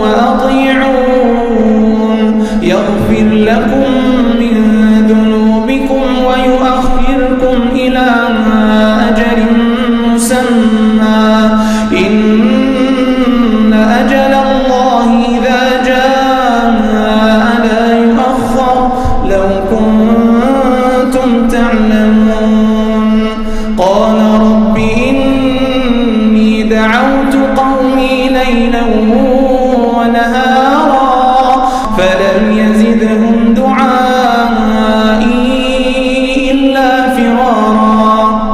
وأطيعون. يغفر لكم من ذنوبكم ويؤخركم إلى ونهارا فلم يزدهم دعائي إلا فرارا.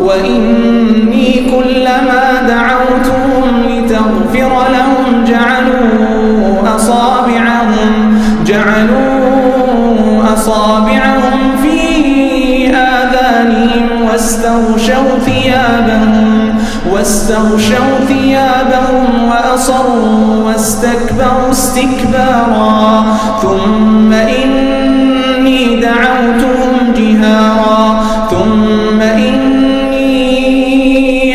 وإني كلما دعوتهم لتغفر لهم جعلوا أصابعهم جعلوا أصابعهم في آذانهم واستغشوا ثيابهم. واستغشوا ثيابهم وأصروا واستكبروا استكبارا. ثم إني دعوتهم جهارا. ثم إني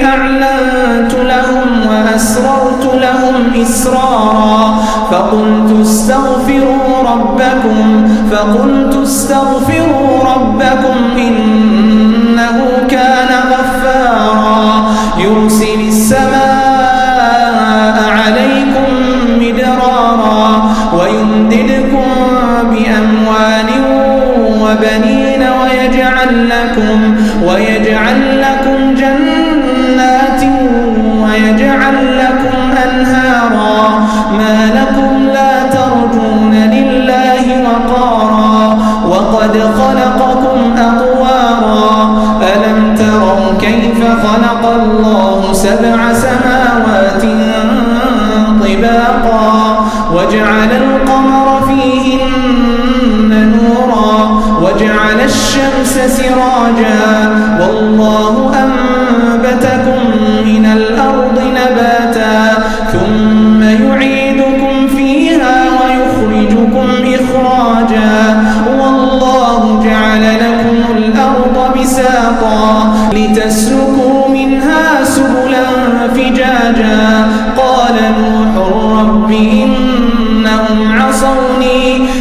أعلنت لهم وأسررت لهم إسرارا. فقلت استغفروا ربكم فقلت استغفروا ربكم إنه ويمددكم بأموال وبنين ويجعل لكم ويجعل لكم جنات ويجعل لكم أنهارا. ما لكم لا ترجون لله وقارا. وقد خلقكم أطوارا ألم تروا كيف خلق الله سبع سماوات الشمس سراجا والله أنبتكم من الأرض نباتا ثم يعيدكم فيها ويخرجكم إخراجا والله جعل لكم الأرض بساطا لتسلكوا منها سبلا فجاجا قال نوح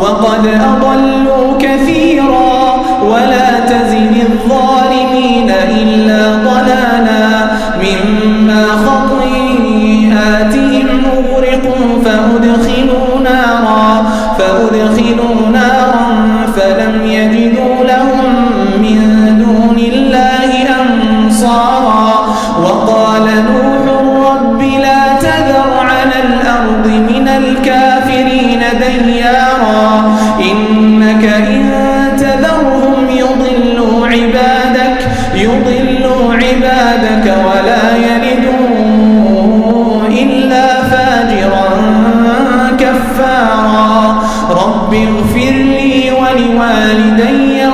وقد أضلوا كثيرا ولا تزن الظالمين إلا ضلالا مما خطيئاتهم أغرقوا فأدخلوا نارا فأدخلوا نارا فلم يجدوا لهم من دون الله أنصارا وقال نوح رب لا على الأرض من الكافرين ديارا. إنك إن تذرهم يضلوا عبادك يضلوا عبادك ولا يلدوا إلا فاجرا كفارا. رب اغفر لي ولوالدي